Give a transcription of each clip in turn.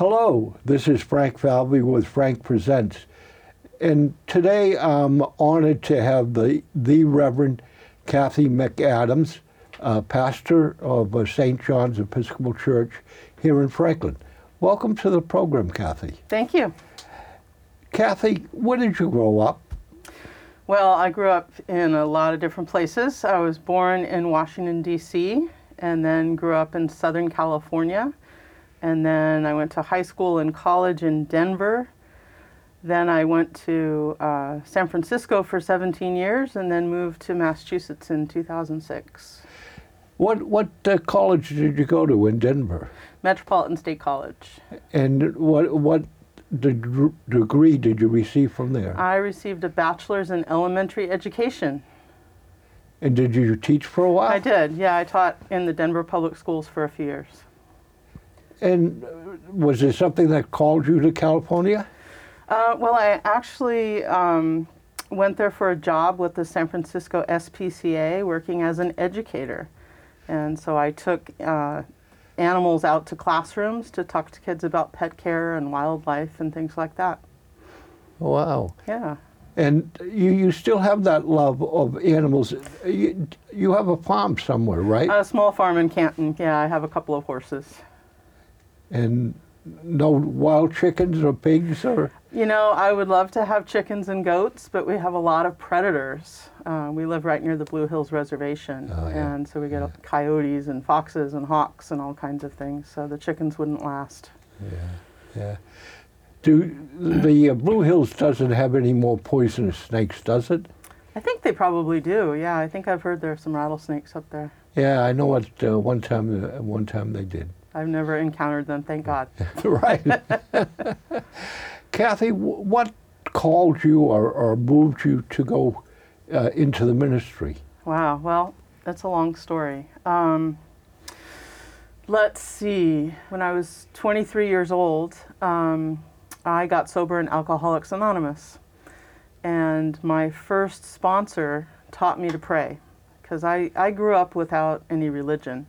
Hello, this is Frank Falvey with Frank Presents. And today I'm honored to have the, the Reverend Kathy McAdams, uh, pastor of uh, St. John's Episcopal Church here in Franklin. Welcome to the program, Kathy. Thank you. Kathy, where did you grow up? Well, I grew up in a lot of different places. I was born in Washington, D.C., and then grew up in Southern California. And then I went to high school and college in Denver. Then I went to uh, San Francisco for 17 years and then moved to Massachusetts in 2006. What, what uh, college did you go to in Denver? Metropolitan State College. And what, what deg- degree did you receive from there? I received a bachelor's in elementary education. And did you teach for a while? I did, yeah. I taught in the Denver public schools for a few years. And uh, was there something that called you to California? Uh, well, I actually um, went there for a job with the San Francisco SPCA working as an educator. And so I took uh, animals out to classrooms to talk to kids about pet care and wildlife and things like that. Wow. Yeah. And you, you still have that love of animals. You, you have a farm somewhere, right? A small farm in Canton. Yeah, I have a couple of horses. And no wild chickens or pigs or. You know, I would love to have chickens and goats, but we have a lot of predators. Uh, we live right near the Blue Hills Reservation, Oh, yeah. and so we get coyotes and foxes and hawks and all kinds of things. So the chickens wouldn't last. Yeah. Yeah. Do the uh, Blue Hills doesn't have any more poisonous snakes, does it? I think they probably do. Yeah, I think I've heard there are some rattlesnakes up there. Yeah, I know it. Uh, one time, uh, one time they did. I've never encountered them, thank God. right. Kathy, what called you or, or moved you to go uh, into the ministry? Wow, well, that's a long story. Um, let's see. When I was 23 years old, um, I got sober in Alcoholics Anonymous. And my first sponsor taught me to pray because I, I grew up without any religion.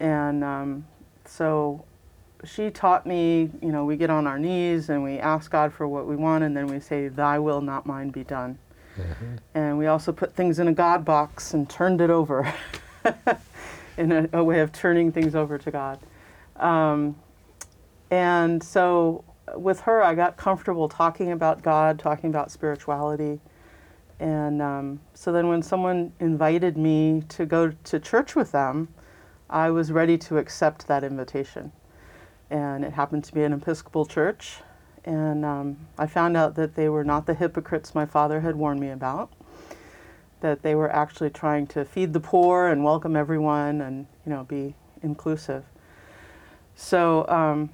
And um, so she taught me, you know, we get on our knees and we ask God for what we want, and then we say, Thy will, not mine, be done. And we also put things in a God box and turned it over in a, a way of turning things over to God. Um, and so with her, I got comfortable talking about God, talking about spirituality. And um, so then when someone invited me to go to church with them, I was ready to accept that invitation. And it happened to be an Episcopal church. And um, I found out that they were not the hypocrites my father had warned me about, that they were actually trying to feed the poor and welcome everyone and, you know, be inclusive. So, um,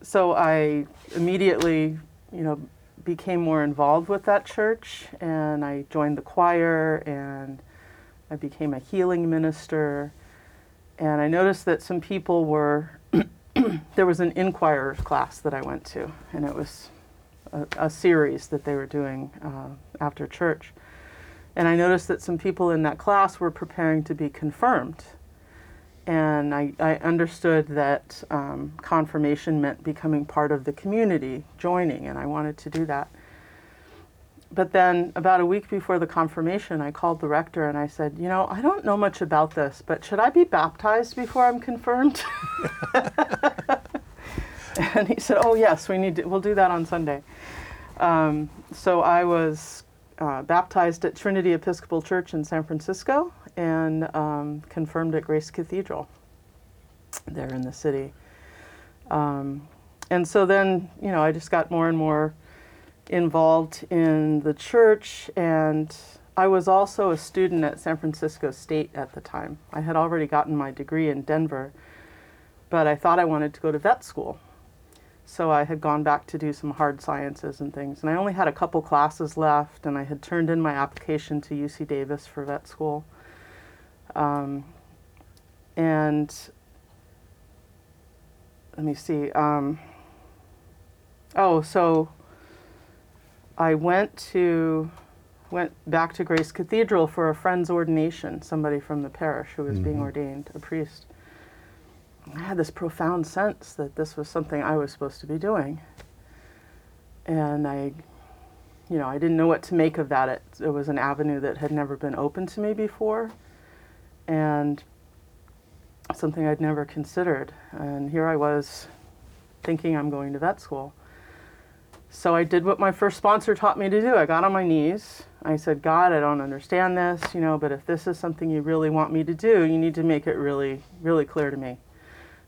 so I immediately, you know, became more involved with that church and I joined the choir and I became a healing minister. And I noticed that some people were, there was an inquirer's class that I went to, and it was a, a series that they were doing uh, after church. And I noticed that some people in that class were preparing to be confirmed. And I, I understood that um, confirmation meant becoming part of the community, joining, and I wanted to do that. But then, about a week before the confirmation, I called the rector and I said, You know, I don't know much about this, but should I be baptized before I'm confirmed? and he said, Oh, yes, we need to, we'll do that on Sunday. Um, so I was uh, baptized at Trinity Episcopal Church in San Francisco and um, confirmed at Grace Cathedral there in the city. Um, and so then, you know, I just got more and more involved in the church and I was also a student at San Francisco State at the time. I had already gotten my degree in Denver, but I thought I wanted to go to vet school. So I had gone back to do some hard sciences and things. And I only had a couple classes left, and I had turned in my application to UC Davis for vet school. Um, and let me see. Um, oh, so I went to went back to Grace Cathedral for a friend's ordination, somebody from the parish who was being mm-hmm. ordained, a priest. I had this profound sense that this was something I was supposed to be doing. And I, you know, I didn't know what to make of that. It, it was an avenue that had never been open to me before. And something I'd never considered. And here I was thinking I'm going to vet school. So I did what my first sponsor taught me to do. I got on my knees. I said, God, I don't understand this, you know, but if this is something you really want me to do, you need to make it really, really clear to me.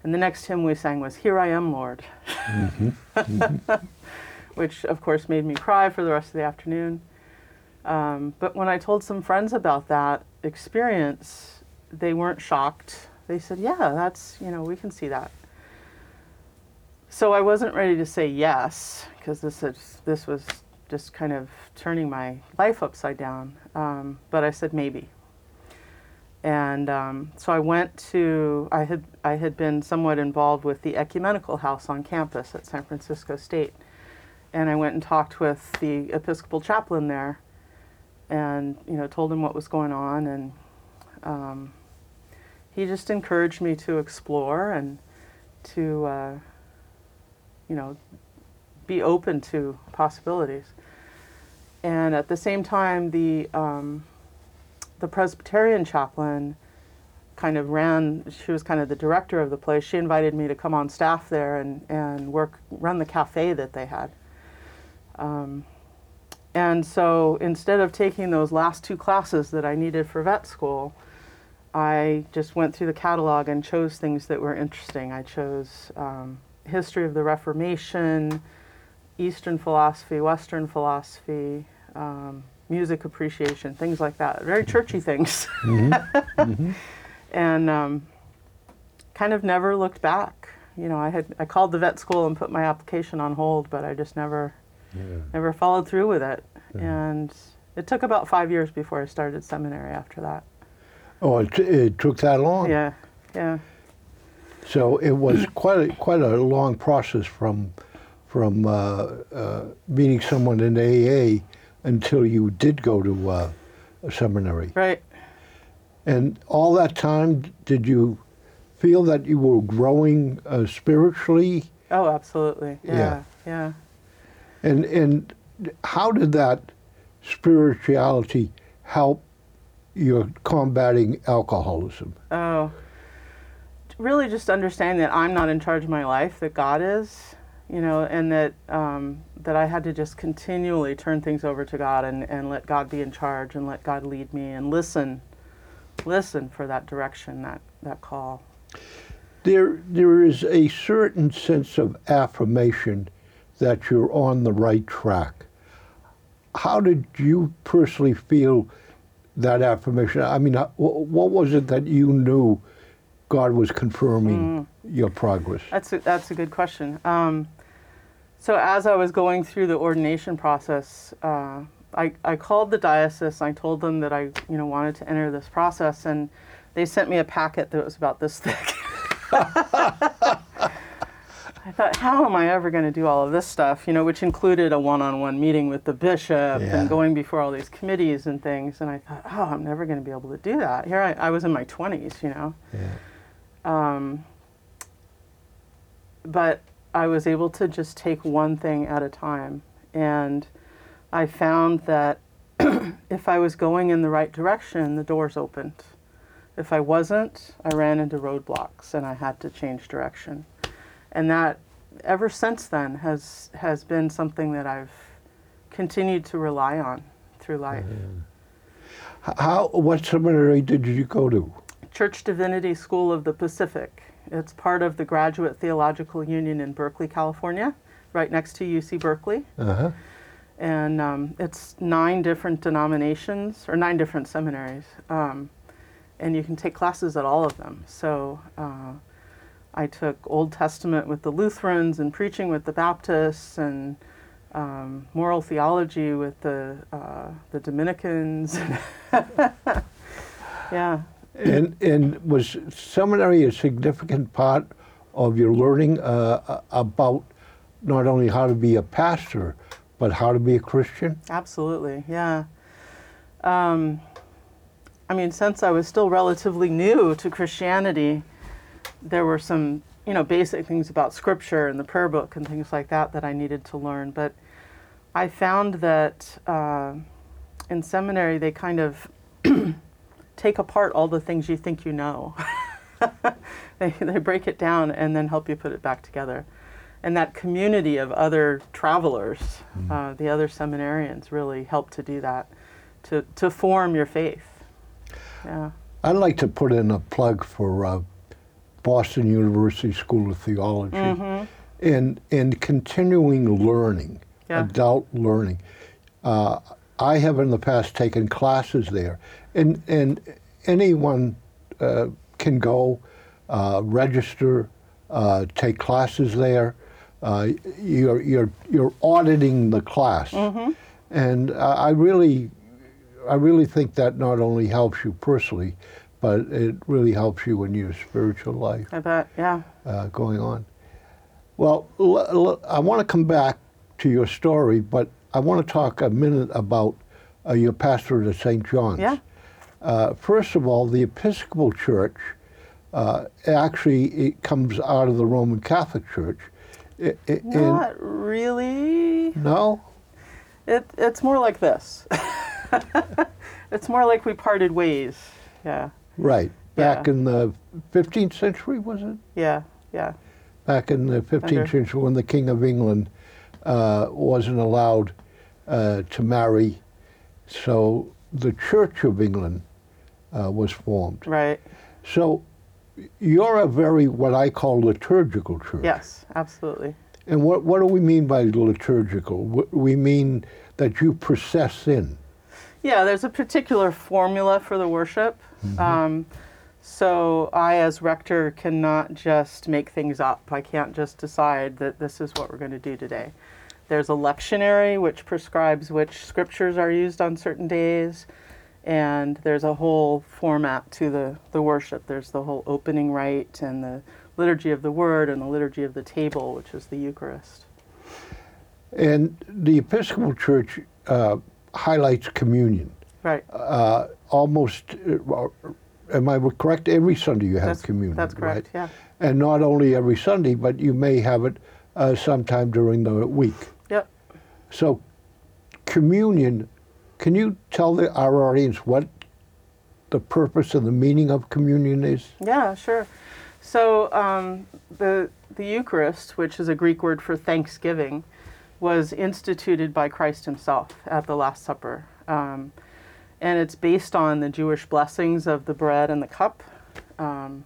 And the next hymn we sang was, Here I Am, Lord, which of course made me cry for the rest of the afternoon. Um, but when I told some friends about that experience, they weren't shocked. They said, Yeah, that's, you know, we can see that. So I wasn't ready to say yes because this is, this was just kind of turning my life upside down. Um, but I said maybe. And um, so I went to I had I had been somewhat involved with the ecumenical house on campus at San Francisco State, and I went and talked with the Episcopal chaplain there, and you know told him what was going on, and um, he just encouraged me to explore and to uh, you know be open to possibilities. And at the same time, the um, the Presbyterian chaplain kind of ran. She was kind of the director of the place. She invited me to come on staff there and and work run the cafe that they had. Um, and so instead of taking those last two classes that I needed for vet school, I just went through the catalog and chose things that were interesting. I chose um, history of the Reformation, Eastern philosophy, Western philosophy, um, music appreciation, things like that. Very churchy things. and um, kind of never looked back. You know, I had I called the vet school and put my application on hold, but I just never never followed through with it. And it took about five years before I started seminary after that. Oh, it, it took that long. Yeah, yeah. So it was quite a, quite a long process from from uh, uh, meeting someone in AA until you did go to uh, a seminary. Right. And all that time, did you feel that you were growing uh, spiritually? Oh, absolutely. Yeah, Yeah. yeah. And and how did that spirituality help your combating alcoholism? Oh, really just understanding that I'm not in charge of my life, that God is, you know, and that um, that I had to just continually turn things over to God and, and let God be in charge and let God lead me and listen, listen for that direction, that, that call. There there is a certain sense of affirmation that you're on the right track. How did you personally feel that affirmation? I mean, uh, what was it that you knew God was confirming your progress? That's a, that's a good question. Um, so as I was going through the ordination process, uh, I, I called the diocese. I told them that I you know wanted to enter this process, and they sent me a packet that was about this thick. I thought, how am I ever going to do all of this stuff? You know, which included a one-on-one meeting with the bishop Yeah. and going before all these committees and things. And I thought, oh, I'm never going to be able to do that. Here I, I was in my 20s, you know. Yeah. Um, but I was able to just take one thing at a time. And I found that if I was going in the right direction, the doors opened. If I wasn't, I ran into roadblocks and I had to change direction. And that, ever since then, has, has been something that I've continued to rely on through life. H- How? What seminary did you go to? Church Divinity School of the Pacific. It's part of the Graduate Theological Union in Berkeley, California, right next to UC Berkeley. Uh huh. And um, it's nine different denominations, or nine different seminaries. Um, and you can take classes at all of them. So uh, I took Old Testament with the Lutherans, and preaching with the Baptists, and um, moral theology with the, uh, the Dominicans. yeah. And and was seminary a significant part of your learning uh, about not only how to be a pastor, but how to be a Christian? Absolutely, yeah. Um, I mean, since I was still relatively new to Christianity, there were some, you know, basic things about scripture and the prayer book and things like that that I needed to learn. But I found that uh, in seminary they kind of take apart all the things you think you know. they, they break it down and then help you put it back together. And that community of other travelers, uh, the other seminarians, really help to do that, to, to form your faith. Yeah. I'd like to put in a plug for uh, Boston University School of Theology and and continuing learning, Yeah. adult learning. Uh, I have in the past taken classes there, and and anyone uh, can go uh, register, uh, take classes there. Uh, you're you're you're auditing the class, and uh, I really I really think that not only helps you personally, but it really helps you in your spiritual life I bet. Yeah. uh, going on. Well, l- l- I want to come back to your story, but I want to talk a minute about uh, your pastor at St. John's. Yeah. Uh, first of all, the Episcopal Church uh, actually it comes out of the Roman Catholic Church. I- I- and- Not really. no? It, it's more like this. it's more like we parted ways. Yeah. Right. Back Yeah. in the 15th century, was it? Yeah. Yeah. back in the 15th Under- century when the King of England uh, wasn't allowed uh, to marry. So the Church of England uh, was formed. Right. So you're a very, what I call liturgical church. Yes. Absolutely. And what, what do we mean by liturgical? We mean that you process in. Yeah, there's a particular formula for the worship. Um, so I, as rector, cannot just make things up. I can't just decide that this is what we're going to do today. There's a lectionary which prescribes which scriptures are used on certain days, and there's a whole format to the, the worship. There's the whole opening rite and the liturgy of the word and the liturgy of the table, which is the Eucharist. And the Episcopal Church uh, highlights communion. Right. Uh, almost, uh, am I correct? Every Sunday you have that's, communion. That's correct. Right? Yeah. And not only every Sunday, but you may have it uh, sometime during the week. Yep. So, communion, can you tell the, our audience what the purpose and the meaning of communion is? Yeah, sure. So um, the the Eucharist, which is a Greek word for thanksgiving, was instituted by Christ Himself at the Last Supper, um, and it's based on the Jewish blessings of the bread and the cup, um,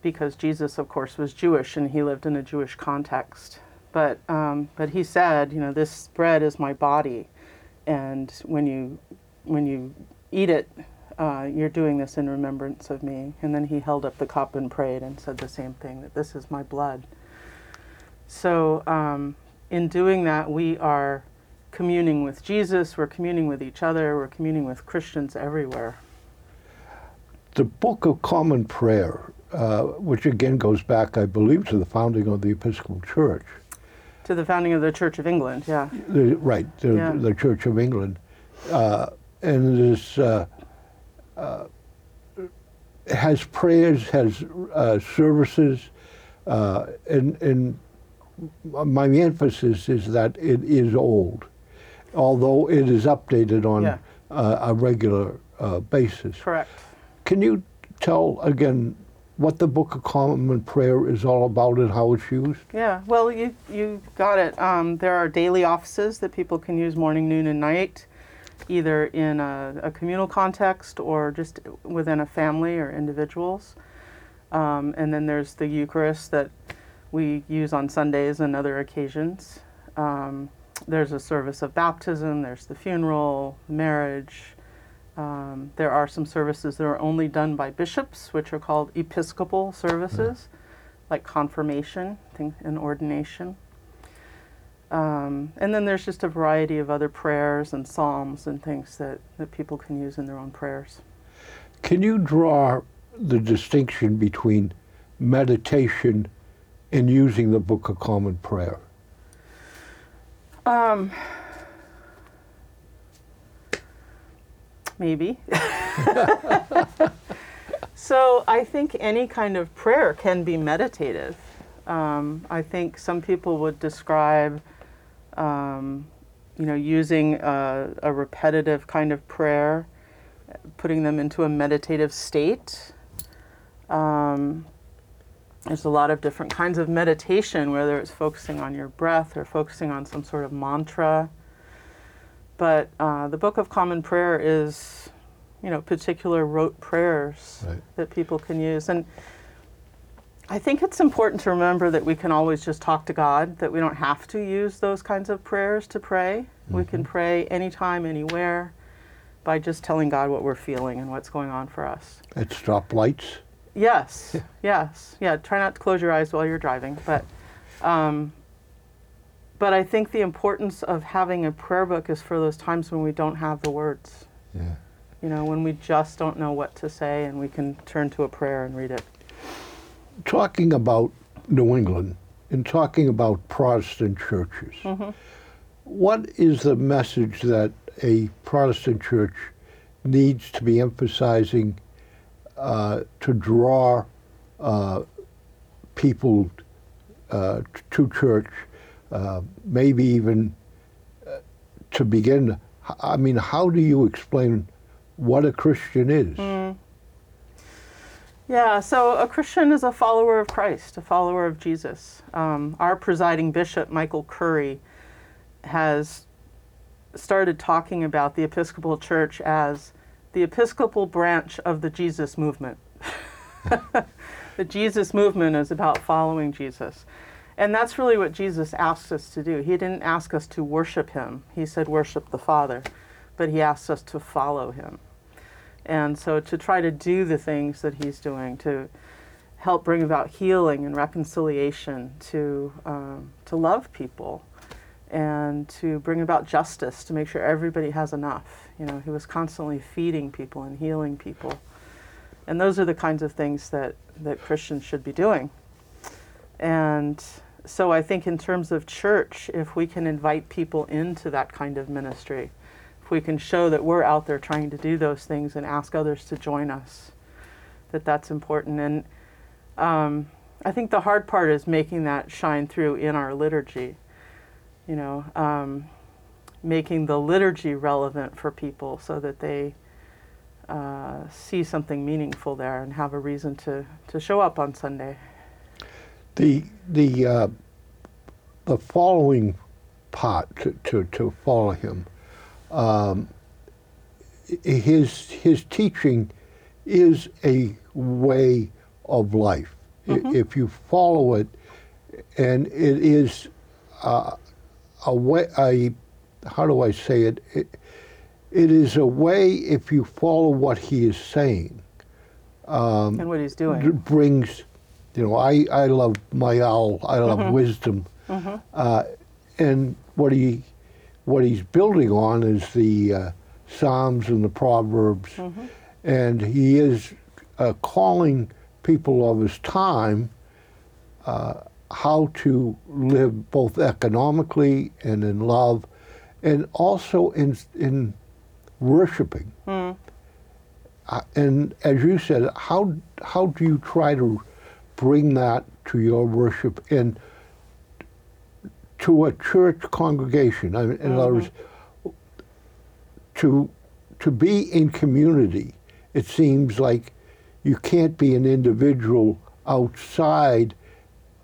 because Jesus, of course, was Jewish and he lived in a Jewish context. But um, but he said, you know, this bread is my body, and when you when you eat it, uh, you're doing this in remembrance of me. And then he held up the cup and prayed and said the same thing that this is my blood. So, um, in doing that, we are communing with Jesus, we're communing with each other, we're communing with Christians everywhere. The Book of Common Prayer, uh, which again goes back, I believe, to the founding of the Episcopal Church. To the founding of the Church of England, yeah. The, right, the, Yeah. the Church of England. Uh, and it is, uh, uh, has prayers, has uh, services, uh, and, and my emphasis is that it is old, although it is updated on Yeah. uh, a regular uh, basis. Correct. Can you tell again what the Book of Common Prayer is all about and how it's used? Yeah, well, you, you got it. Um, there are daily offices that people can use morning, noon, and night, either in a, a communal context or just within a family or individuals. Um, and then there's the Eucharist that we use on Sundays and other occasions. Um, there's a service of baptism, there's the funeral, marriage. Um, there are some services that are only done by bishops, which are called episcopal services like confirmation and ordination. Um, and then there's just a variety of other prayers and psalms and things that, that people can use in their own prayers. Can you draw the distinction between meditation and using the Book of Common Prayer? Um, maybe. So I think any kind of prayer can be meditative. Um, I think some people would describe, um, you know, using a, a repetitive kind of prayer, putting them into a meditative state. Um, there's a lot of different kinds of meditation, whether it's focusing on your breath or focusing on some sort of mantra. But uh, the Book of Common Prayer is, you know, particular rote prayers Right. that people can use. And I think it's important to remember that we can always just talk to God, that we don't have to use those kinds of prayers to pray. We can pray anytime, anywhere by just telling God what we're feeling and what's going on for us. At stoplights. Yes, yes, yeah. Try not to close your eyes while you're driving, but, um, but I think the importance of having a prayer book is for those times when we don't have the words. Yeah. You know, when we just don't know what to say, and we can turn to a prayer and read it. Talking about New England and talking about Protestant churches, what is the message that a Protestant church needs to be emphasizing uh, to draw uh, people uh, to church, uh, maybe even uh, to begin? I mean, how do you explain what a Christian is? Yeah, so a Christian is a follower of Christ, a follower of Jesus. Um, our presiding bishop, Michael Curry, has started talking about the Episcopal Church as the Episcopal branch of the Jesus movement. the Jesus movement is about following Jesus. And that's really what Jesus asked us to do. He didn't ask us to worship him, he said, worship the Father, but he asked us to follow him. And so to try to do the things that he's doing to help bring about healing and reconciliation, to, um, to love people, and to bring about justice, to make sure everybody has enough. You know, he was constantly feeding people and healing people. And those are the kinds of things that, that Christians should be doing. And so I think, in terms of church, if we can invite people into that kind of ministry, if we can show that we're out there trying to do those things and ask others to join us, that that's important. And um, I think the hard part is making that shine through in our liturgy. You know, um, making the liturgy relevant for people so that they uh, see something meaningful there and have a reason to, to show up on Sunday. The the uh, the following part to, to, to follow him, um, his his teaching is a way of life. I- If you follow it, and it is uh, a way a how do I say it? it? It is a way if you follow what he is saying and what he's doing. brings, you know, I, I love my owl, I love wisdom. Uh, and what he what he's building on is the uh, Psalms and the Proverbs. And he is uh, calling people of his time uh, how to live both economically and in love and also in, in worshiping. Uh, and as you said, how how do you try to bring that to your worship and to a church congregation? I mean, in other words, to to be in community, it seems like you can't be an individual outside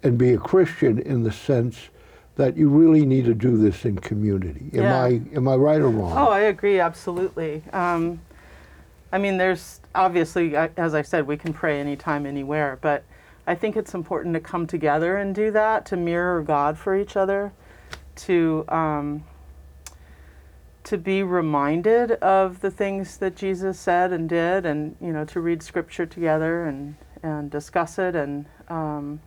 and be a Christian in the sense that you really need to do this in community. Am Yeah. I am I right or wrong? Oh, I agree, absolutely. Um, I mean, there's obviously, as I said, we can pray anytime, anywhere, but I think it's important to come together and do that, to mirror God for each other, to um, to be reminded of the things that Jesus said and did, and you know, to read Scripture together and and discuss it, and um,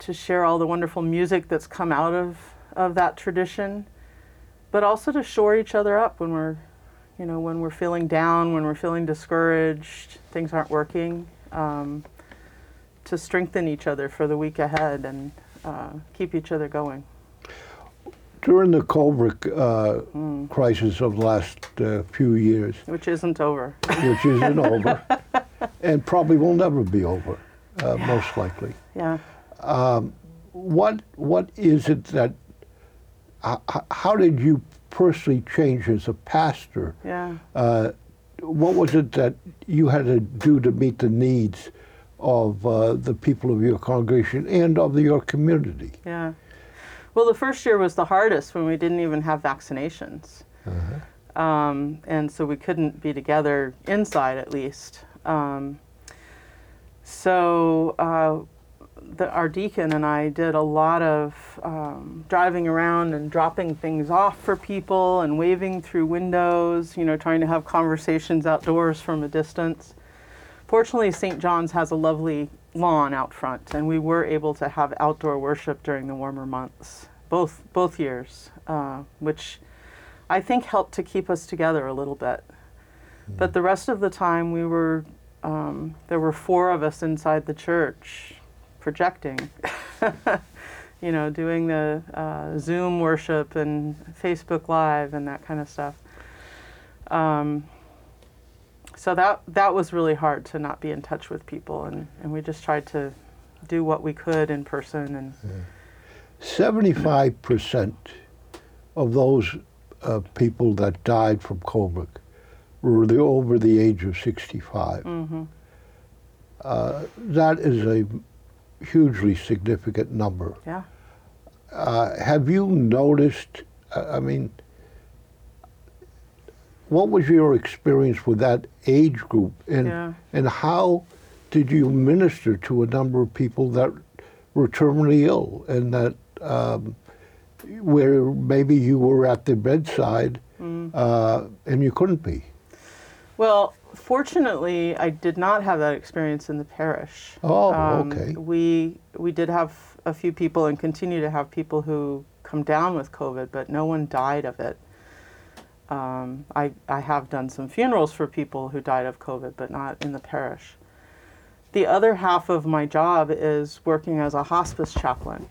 to share all the wonderful music that's come out of of that tradition but also to shore each other up when we're you know when we're feeling down when we're feeling discouraged things aren't working um, to strengthen each other for the week ahead and uh, keep each other going During the COVID uh, crisis of the last uh, few years, which isn't over which isn't over, and probably will never be over, uh, most likely. Yeah. What What is it that? How did you personally change as a pastor? Yeah. Uh, what was it that you had to do to meet the needs of uh, the people of your congregation and of your community? Yeah. Well, the first year was the hardest when we didn't even have vaccinations. Um, and so we couldn't be together inside at least. Um, so uh, the, our deacon and I did a lot of um, driving around and dropping things off for people and waving through windows, you know, trying to have conversations outdoors from a distance. Fortunately, St. John's has a lovely lawn out front, and we were able to have outdoor worship during the warmer months, both both years, uh, which I think helped to keep us together a little bit. But the rest of the time, we were um, there were four of us inside the church, projecting, you know, doing the uh, Zoom worship and Facebook Live and that kind of stuff. Um, so that that was really hard to not be in touch with people, and, and we just tried to do what we could in person and. 75% of those uh, people that died from COVID were the, over the age of 65. Mhm. Uh, that is a hugely significant number. Yeah. Uh, have you noticed? I mean, what was your experience with that age group, and Yeah. and how did you minister to a number of people that were terminally ill, and that um, where maybe you were at the bedside Mm. uh, and you couldn't be? Well, fortunately, I did not have that experience in the parish. Oh, Um, okay. We we did have a few people and continue to have people who come down with COVID, but no one died of it. Um, I I have done some funerals for people who died of COVID, but not in the parish. The other half of my job is working as a hospice chaplain,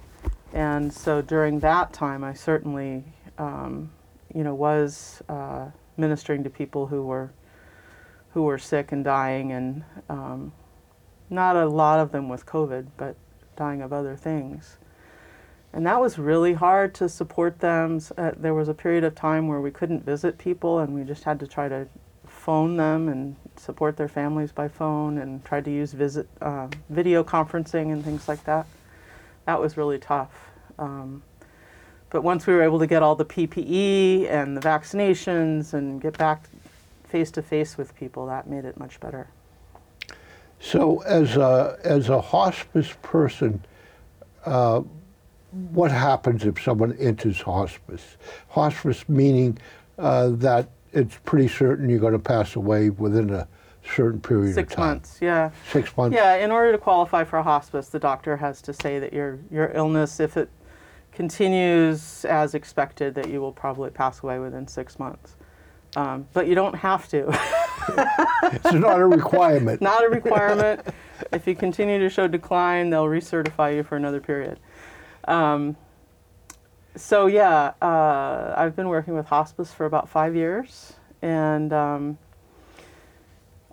and so during that time, I certainly, um, you know, was uh, ministering to people who were who were sick and dying, and um, not a lot of them with COVID, but dying of other things. And that was really hard to support them. Uh, there was a period of time where we couldn't visit people, and we just had to try to phone them and support their families by phone, and tried to use visit uh, video conferencing and things like that. That was really tough. Um, but once we were able to get all the PPE and the vaccinations and get back face to face with people, that made it much better. So, as a as a hospice person, uh, what happens if someone enters hospice? Hospice meaning uh, that it's pretty certain you're going to pass away within a certain period Six of time. months, yeah. Six months. Yeah, in order to qualify for a hospice, the doctor has to say that your your illness, if it continues as expected, that you will probably pass away within six months. Um, but you don't have to. It's not a requirement. Not a requirement. if you continue to show decline, they'll recertify you for another period. Um, so yeah, uh, I've been working with hospice for about five years, and um,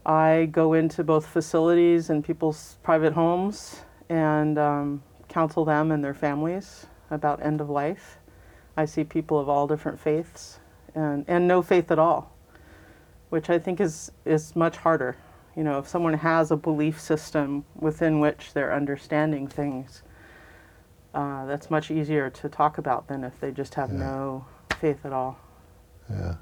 I go into both facilities and people's private homes and um, counsel them and their families about end of life. I see people of all different faiths and, and no faith at all, which I think is, is much harder. You know, if someone has a belief system within which they're understanding things, uh, that's much easier to talk about than if they just have Yeah. no faith at all. Yeah.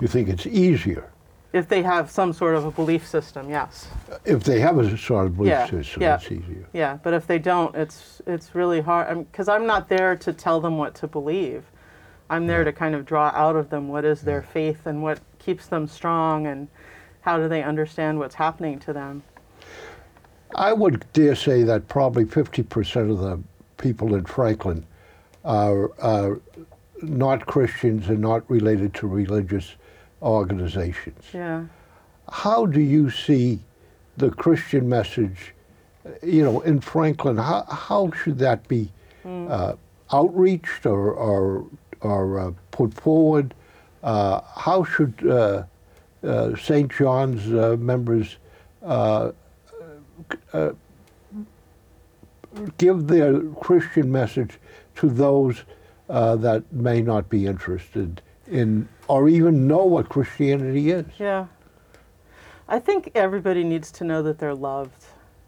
You think it's easier If they have some sort of a belief system, yes. if they have a sort of belief Yeah, system. yeah. It's easier. Yeah, but if they don't, it's it's really hard because I'm not there to tell them what to believe. I'm there to kind of draw out of them what is their faith and what keeps them strong and how do they understand what's happening to them. I would dare say that probably 50% of the people in Franklin are, are not Christians and not related to religious organizations. Yeah. How do you see the Christian message, you know, in Franklin? How, how should that be uh, outreached or, or, or uh, put forward? Uh, how should uh, uh, St. John's uh, members uh, uh, give their Christian message to those uh, that may not be interested in or even know what Christianity is. Yeah. I think everybody needs to know that they're loved.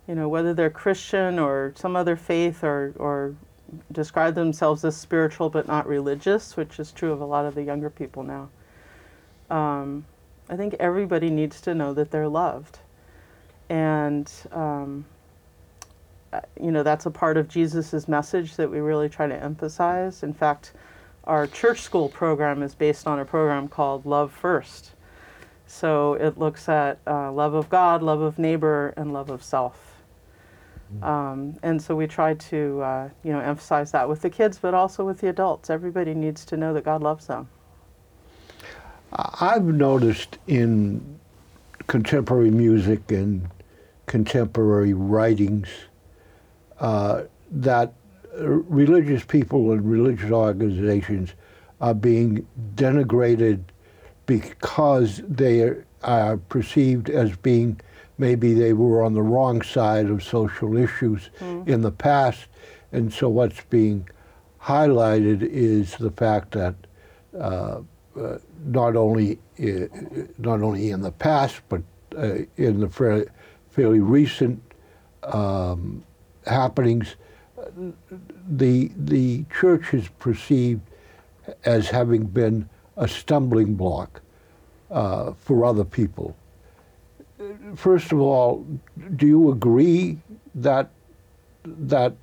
You know, whether they're Christian or some other faith or, or describe themselves as spiritual but not religious, which is true of a lot of the younger people now. Um, I think everybody needs to know that they're loved. And, um, you know, that's a part of Jesus' message that we really try to emphasize. In fact, our church school program is based on a program called Love First. So it looks at uh, love of God, love of neighbor, and love of self. Um, and so we try to, uh, you know, emphasize that with the kids, but also with the adults. Everybody needs to know that God loves them. I've noticed in contemporary music and contemporary writings uh, that religious people and religious organizations are being denigrated because they are perceived as being maybe they were on the wrong side of social issues in the past. And so what's being highlighted is the fact that uh, uh, not only uh, not only in the past, but uh, in the fairly, fairly recent um, happenings, the the church is perceived as having been a stumbling block uh, for other people. First of all, do you agree that that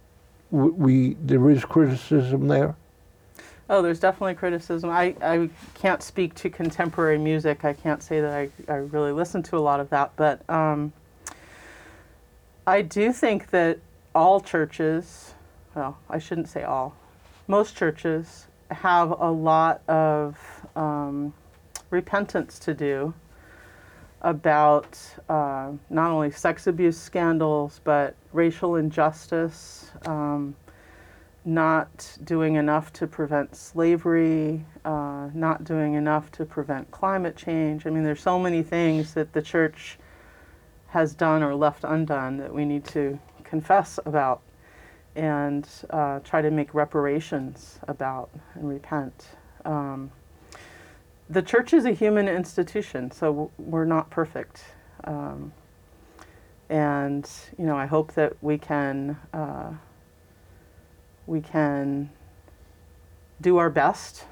we there is criticism there? Oh, there's definitely criticism. I, I can't speak to contemporary music. I can't say that I, I really listen to a lot of that. But um, I do think that all churches, well, I shouldn't say all, most churches have a lot of um, repentance to do about uh, not only sex abuse scandals, but racial injustice. Um, not doing enough to prevent slavery, uh, not doing enough to prevent climate change. I mean, there's so many things that the church has done or left undone that we need to confess about and uh, try to make reparations about and repent. Um, the church is a human institution, so we're not perfect. Um, and, you know, I hope that we can. Uh, we can do our best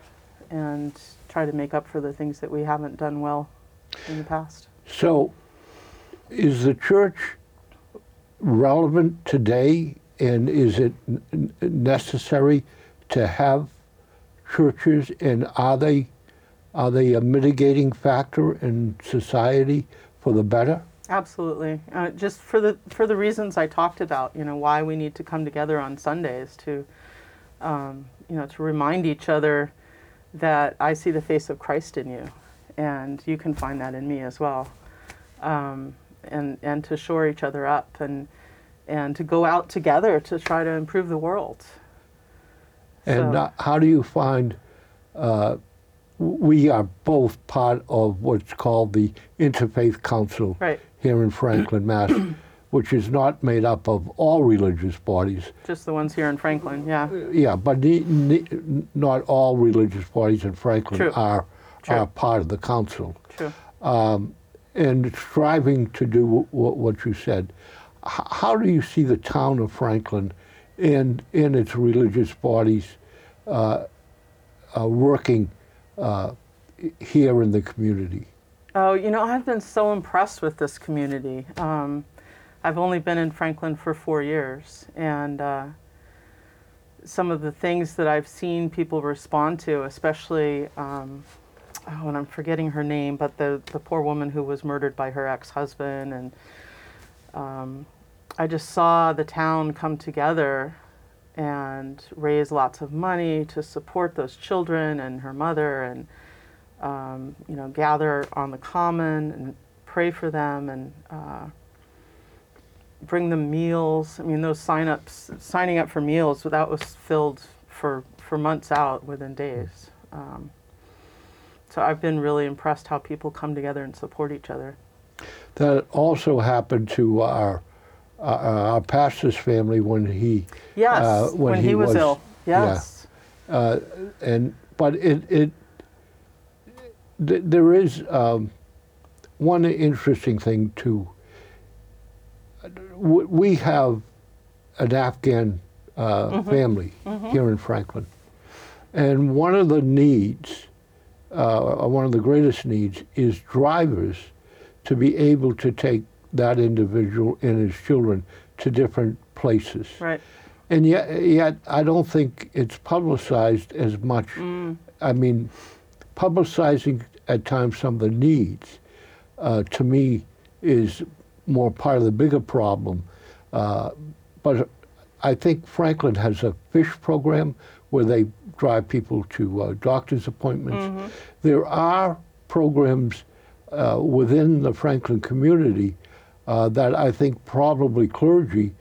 and try to make up for the things that we haven't done well in the past. So, is the church relevant today, and is it necessary to have churches, and are they are they a mitigating factor in society for the better? Absolutely. Uh, just for the for the reasons I talked about, you know, why we need to come together on Sundays to, um, you know, to remind each other that I see the face of Christ in you, and you can find that in me as well, um, and and to shore each other up and and to go out together to try to improve the world. And So- uh, how do you find? Uh, we are both part of what's called the Interfaith Council Right. here in Franklin, Mass, which is not made up of all religious bodies. Just the ones here in Franklin, yeah. Yeah, but not all religious parties in Franklin True. are True. are part of the council, True. And striving to do w- what you said. How do you see the town of Franklin and in its religious bodies uh, uh, working uh, here in the community? Oh, you know, I've been so impressed with this community. Um, I've only been in Franklin for four years, and uh, some of the things that I've seen people respond to, especially, um, oh, and I'm forgetting her name, but the, the poor woman who was murdered by her ex husband. And um, I just saw the town come together and raise lots of money to support those children and her mother and um, you know, gather on the common and pray for them and uh, bring them meals. I mean, those sign ups, signing up for meals, that was filled for, for months out within days. Um, so I've been really impressed how people come together and support each other. That also happened to our uh, our pastor's family when he Yes, uh, when, he, was, ill. yeah. Yes. uh, and but it it th- there is um, one interesting thing too. We have an Afghan uh, family here in Franklin, and one of the needs, uh, one of the greatest needs, is drivers to be able to take that individual and his children to different places. Right. And yet, yet I don't think it's publicized as much. I mean, publicizing at times some of the needs, uh, to me, is more part of the bigger problem. Uh, but I think Franklin has a fish program where they drive people to uh, doctor's appointments. There are programs uh, within the Franklin community uh, that I think probably clergy,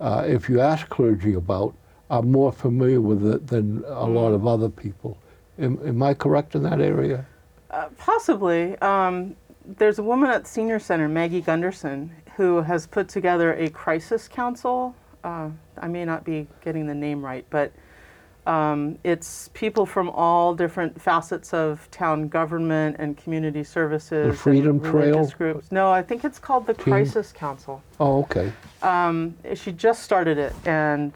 uh, if you ask clergy about, are more familiar with it than a lot of other people. Am, am I correct in that area? Uh, possibly. Um, there's a woman at the senior center, Maggie Gunderson, who has put together a crisis council. Uh, I may not be getting the name right, but um, it's people from all different facets of town government and community services. and Freedom Trail? groups. No, I think it's called the Crisis Council. Oh, okay. Um, she just started it, and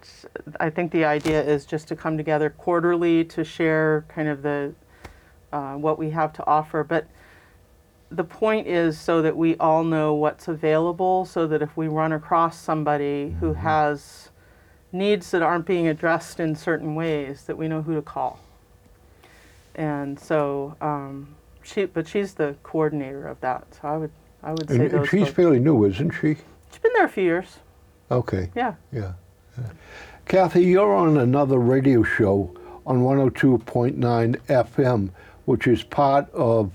I think the idea is just to come together quarterly to share kind of the uh, what we have to offer. But the point is so that we all know what's available, so that if we run across somebody who has needs that aren't being addressed in certain ways, that we know who to call. And so, um, she, but she's the coordinator of that. So I would, I would say And, and those. she's folks- fairly new, isn't she? she's been there a few years. Okay. Yeah. Yeah. yeah. Kathy, you're on another radio show on 102.9 FM, which is part of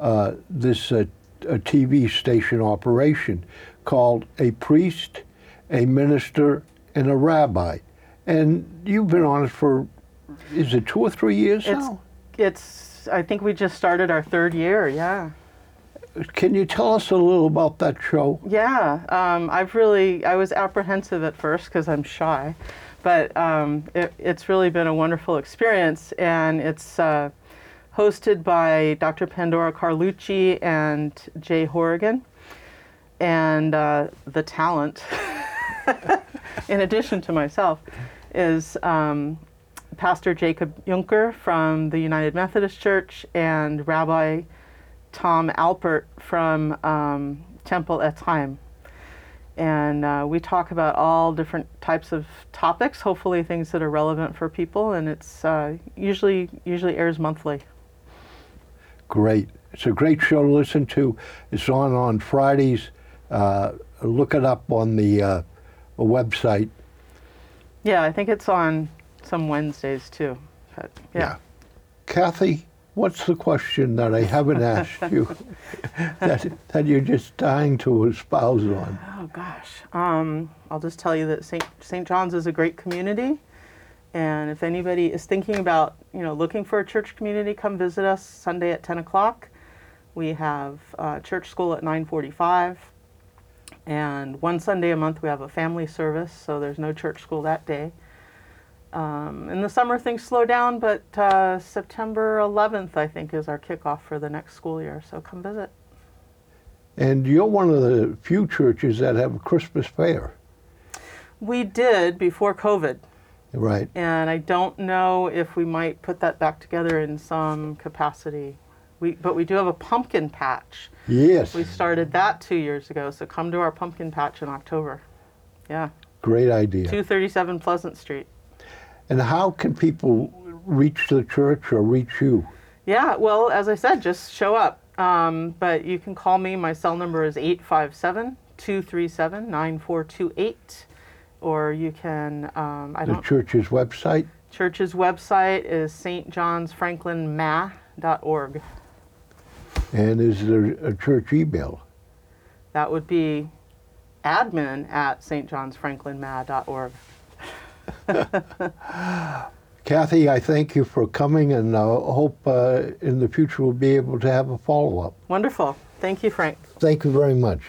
uh, this uh, a TV station operation called A Priest, a Minister, and a Rabbi. And you've been on it for, is it two or three years It's, now? it's. I think we just started our third year. Yeah, Can you tell us a little about that show? yeah. Um, I've really. I was apprehensive at first because I'm shy, but um, it, it's really been a wonderful experience, and it's uh, hosted by Dr. Pandora Carlucci and Jay Horrigan, and uh, the talent. in addition to myself, is um, Pastor Jacob Juncker from the United Methodist Church and Rabbi Tom Alpert from um, Temple Etz Chaim. And uh, we talk about all different types of topics, hopefully things that are relevant for people, and it's uh, usually usually airs monthly. Great. It's a great show to listen to. It's on on Fridays. Uh, look it up on the uh, website. Yeah, I think it's on some Wednesdays too. But yeah. Kathy, what's the question that I haven't asked you that, that you're just dying to espouse on? Oh gosh. Um, I'll just tell you that St. St. John's is a great community, and if anybody is thinking about you know looking for a church community, come visit us Sunday at 10 o'clock. We have uh, church school at 9:45, and one Sunday a month we have a family service, so there's no church school that day. Um, in the summer things slow down, but uh, September 11th I think is our kickoff for the next school year. So come visit. And you're one of the few churches that have a Christmas fair, We did before COVID. right? and I don't know if we might put that back together in some capacity. We, but we do have a pumpkin patch. Yes. We started that two years ago, so come to our pumpkin patch in October. Yeah, Great idea. 237 Pleasant Street. And how can people reach the church or reach you? Yeah, well, as I said, just show up. Um, but you can call me. My cell number is 857 237 9428. Or you can, um, I The don't, The church's website? church's website is stjohnsfranklinma.org. And is there a church email? That would be admin at stjohnsfranklinma.org. Kathy, I thank you for coming and uh, hope uh, in the future we'll be able to have a follow up. Wonderful. Thank you, Frank. Thank you very much.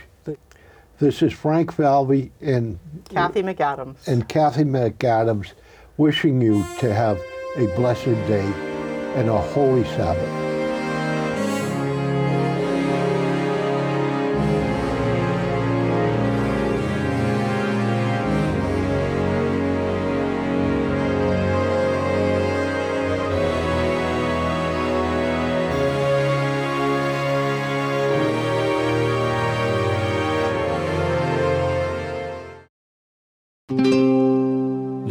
This is Frank Falvey and Kathy McAdams. and Kathy McAdams wishing you to have a blessed day and a holy Sabbath.